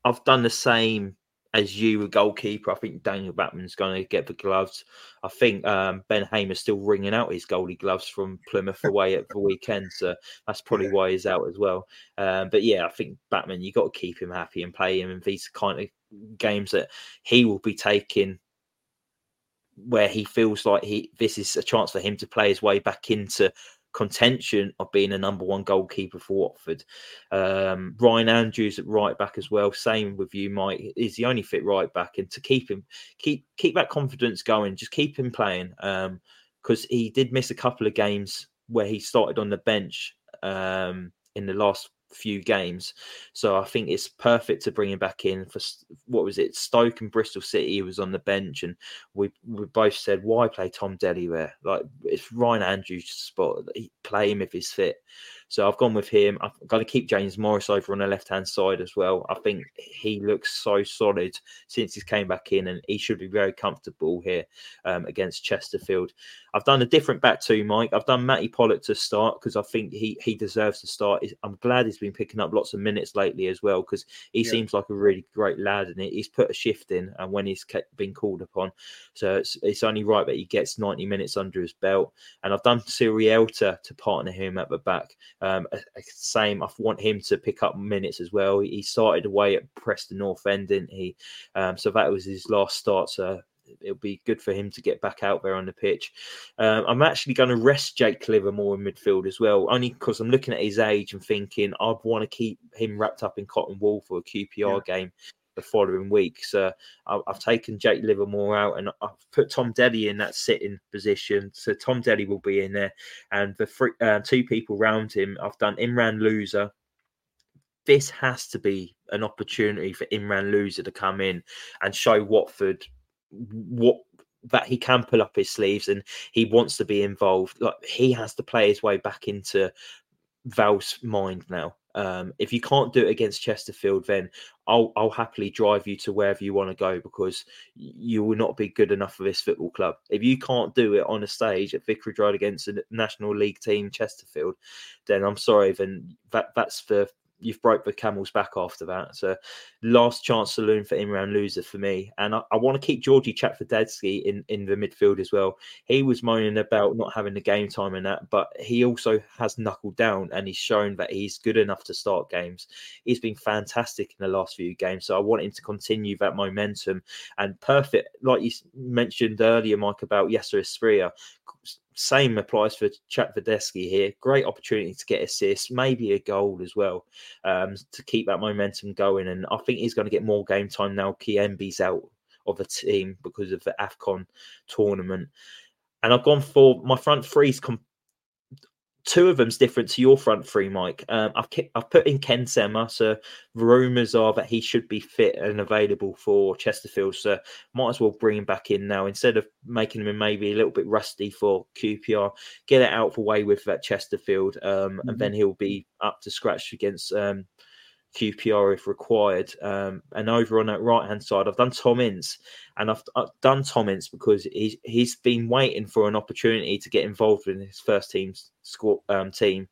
I've done the same as you, a goalkeeper. I think Daniel Bachmann's going to get the gloves. I think um, Ben Hamer's still ringing out his goalie gloves from Plymouth away at the weekend, so that's probably why he's out as well. Um, but yeah, I think Bachmann, you got to keep him happy and play him in these kind of games that he will be taking where he feels like he this is a chance for him to play his way back into contention of being a number one goalkeeper for Watford. Um, Ryan Andrews at right back as well. Same with you, Mike. Is the only fit right back, and to keep him keep keep that confidence going, just keep him playing. because um, he did miss a couple of games where he started on the bench um, in the last few games. So I think it's perfect to bring him back in for what was it? Stoke and Bristol City. He was on the bench, and we we both said, why play Tom Deli there? Like it's Ryan Andrews' spot. Play him if he's fit. So I've gone with him. I've got to keep James Morris over on the left hand side as well. I think he looks so solid since he came back in, and he should be very comfortable here um, against Chesterfield. I've done a different back two, Mike. I've done Matty Pollock to start because I think he he deserves to start. I'm glad he's been picking up lots of minutes lately as well because he yeah. seems like a really great lad, and he's put a shift in and when he's been called upon. So it's, it's only right that he gets 90 minutes under his belt. And I've done Sierralta to partner him at the back. Um, same, I want him to pick up minutes as well. He started away at Preston North End, didn't he? Um, so that was his last start. So it'll be good for him to get back out there on the pitch. Um, I'm actually going to rest Jake Livermore in midfield as well, only because I'm looking at his age and thinking I'd want to keep him wrapped up in cotton wool for a QPR yeah. game the following week. So I've taken Jake Livermore out and I've put Tom Deli in that sitting position. So Tom Deli will be in there, and the three, uh, two people around him, I've done Imran Louza. This has to be an opportunity for Imran Louza to come in and show Watford what that he can pull up his sleeves and he wants to be involved. Like he has to play his way back into Val's mind now. Um, if you can't do it against Chesterfield, then I'll, I'll happily drive you to wherever you want to go because you will not be good enough for this football club. If you can't do it on a stage at Vicarage Road against a National League team, Chesterfield, then I'm sorry, then that that's the you've broke the camel's back after that. So last chance saloon for Imran Louza for me. And I, I want to keep Giorgi Chakvetadze in, in the midfield as well. He was moaning about not having the game time and that, but he also has knuckled down and he's shown that he's good enough to start games. He's been fantastic in the last few games. So I want him to continue that momentum and perfect, like you mentioned earlier, Mike, about Yasser Asprilla same applies for Chakvetadze here. Great opportunity to get assists, maybe a goal as well, um, to keep that momentum going. And I think he's going to get more game time now. Kayembe's out of the team because of the AFCON tournament. And I've gone for my front three's com- two of them's different to your front three, Mike. Um, I've I've put in Ken Sema, so rumours are that he should be fit and available for Chesterfield. So might as well bring him back in now instead of making him maybe a little bit rusty for QPR. Get it out of the way with that Chesterfield, um, mm-hmm. and then he'll be up to scratch against um, QPR if required. Um, and over on that right hand side, I've done Tom Ince, and I've, I've, done Tom Ince because he's he's been waiting for an opportunity to get involved in his first team squad um, team,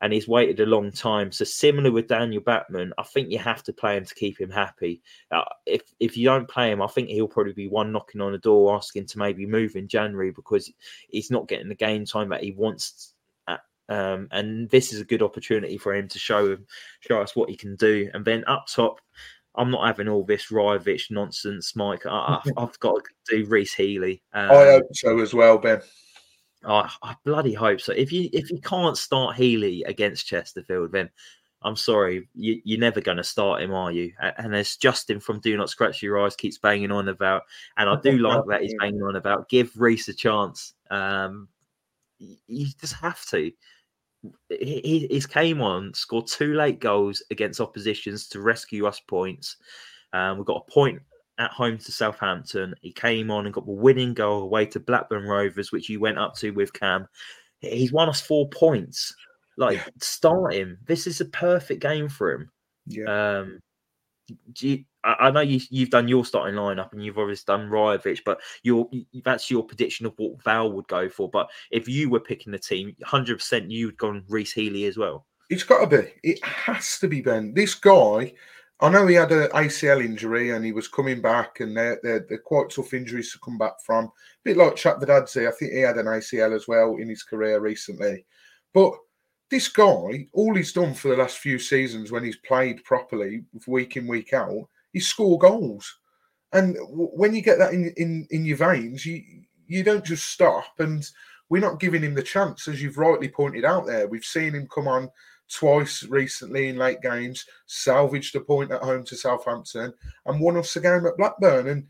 and he's waited a long time. So similar with Daniel Bachmann, I think you have to play him to keep him happy. Uh, if if you don't play him, I think he'll probably be one knocking on the door asking to maybe move in January because he's not getting the game time that he wants um, and this is a good opportunity for him to show show us what he can do. And then up top, I'm not having all this Rajovic nonsense, Mike. I, have got to do Rhys Healey. Um, I hope so as well, Ben. I, I bloody hope so. If you if you can't start Healey against Chesterfield, then I'm sorry, you, are never going to start him, are you? And as Justin from Do Not Scratch Your Eyes keeps banging on about, and I do like that he's banging on about, give Rhys a chance. Um, you just have to he, he's came on, scored two late goals against oppositions to rescue us points. Um, we've got a point at home to Southampton. He came on and got the winning goal away to Blackburn Rovers, which you went up to with Cam. He's won us four points. Like, yeah. start him. This is a perfect game for him. Yeah. Um, you, I, know you, you've done your starting lineup and you've obviously done Rajovic, but your that's your prediction of what Val would go for. But if you were picking the team, 100% you'd gone Rhys Healey as well. It's got to be. It has to be Ben. This guy, I know he had an ACL injury and he was coming back, and they're, they're, they're quite tough injuries to come back from. A bit like Chakvetadze, I think he had an ACL as well in his career recently. But this guy, all he's done for the last few seasons when he's played properly, week in, week out, he score goals. And when you get that in, in, in your veins, you you don't just stop. And we're not giving him the chance, as you've rightly pointed out there. We've seen him come on twice recently in late games, salvaged a point at home to Southampton, and won us a game at Blackburn. And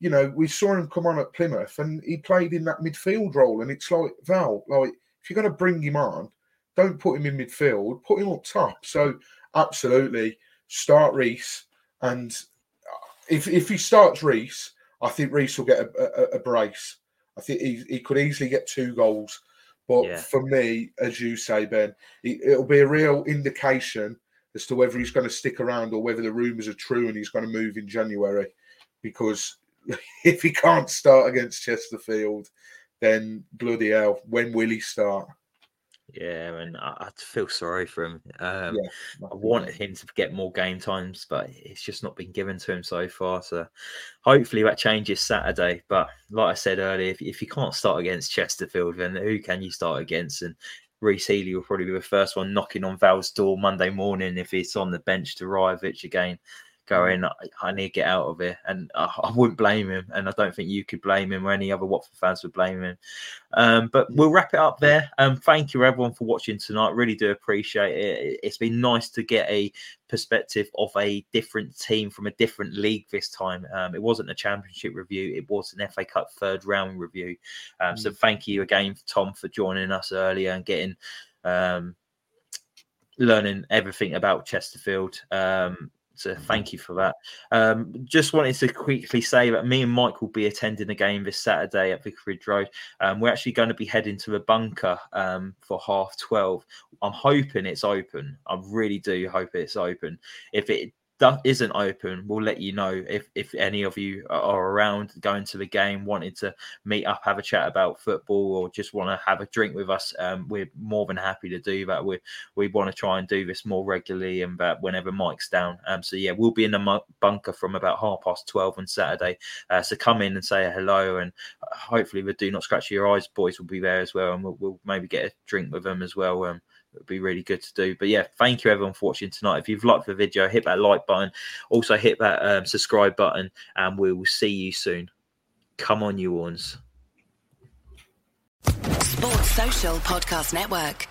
you know, we saw him come on at Plymouth, and he played in that midfield role. And it's like Val, like if you're going to bring him on, don't put him in midfield, put him up top. So absolutely, start Rhys, and uh, if if he starts Rhys, I think Rhys will get a, a, a brace. I think he, he could easily get two goals. But yeah. for me, as you say, Ben, it, will be a real indication as to whether he's going to stick around or whether the rumours are true and he's going to move in January. Because if he can't start against Chesterfield, then bloody hell, when will he start? Yeah, and I, I feel sorry for him. Um, yeah, I wanted him to get more game times, but it's just not been given to him so far. So hopefully that changes Saturday. But like I said earlier, if, if you can't start against Chesterfield, then who can you start against? And Rhys Healey will probably be the first one knocking on Val's door Monday morning if he's on the bench to Rajovic again going, I need to get out of here. And I, I, wouldn't blame him. And I don't think you could blame him or any other Watford fans would blame him. Um, but we'll wrap it up there. Um, thank you, everyone, for watching tonight. Really do appreciate it. It's been nice to get a perspective of a different team from a different league this time. Um, it wasn't a championship review, it was an FA Cup third round review. Um, so mm. thank you again, Tom, for joining us earlier and getting. Um, learning everything about Chesterfield. Um, so thank you for that. Um, just wanted to quickly say that me and Mike will be attending the game this Saturday at Vicarage Road. Um, we're actually going to be heading to the bunker um, for half twelve. I'm hoping it's open. I really do hope it's open. If it that isn't open, we'll let you know if if any of you are around going to the game, wanted to meet up, have a chat about football, or just want to have a drink with us. Um, we're more than happy to do that. We we want to try and do this more regularly and that whenever Mike's down. Um, so yeah, we'll be in the bunker from about half past twelve on Saturday. Uh, so come in and say hello, and uh, hopefully the Do Not Scratch Your Eyes boys will be there as well, and we'll, we'll maybe get a drink with them as well. Um, would be really good to do. But yeah, thank you everyone for watching tonight. If you've liked the video, hit that like button. Also hit that um, subscribe button, and we will see you soon. Come on, you ones. Sports Social Podcast Network.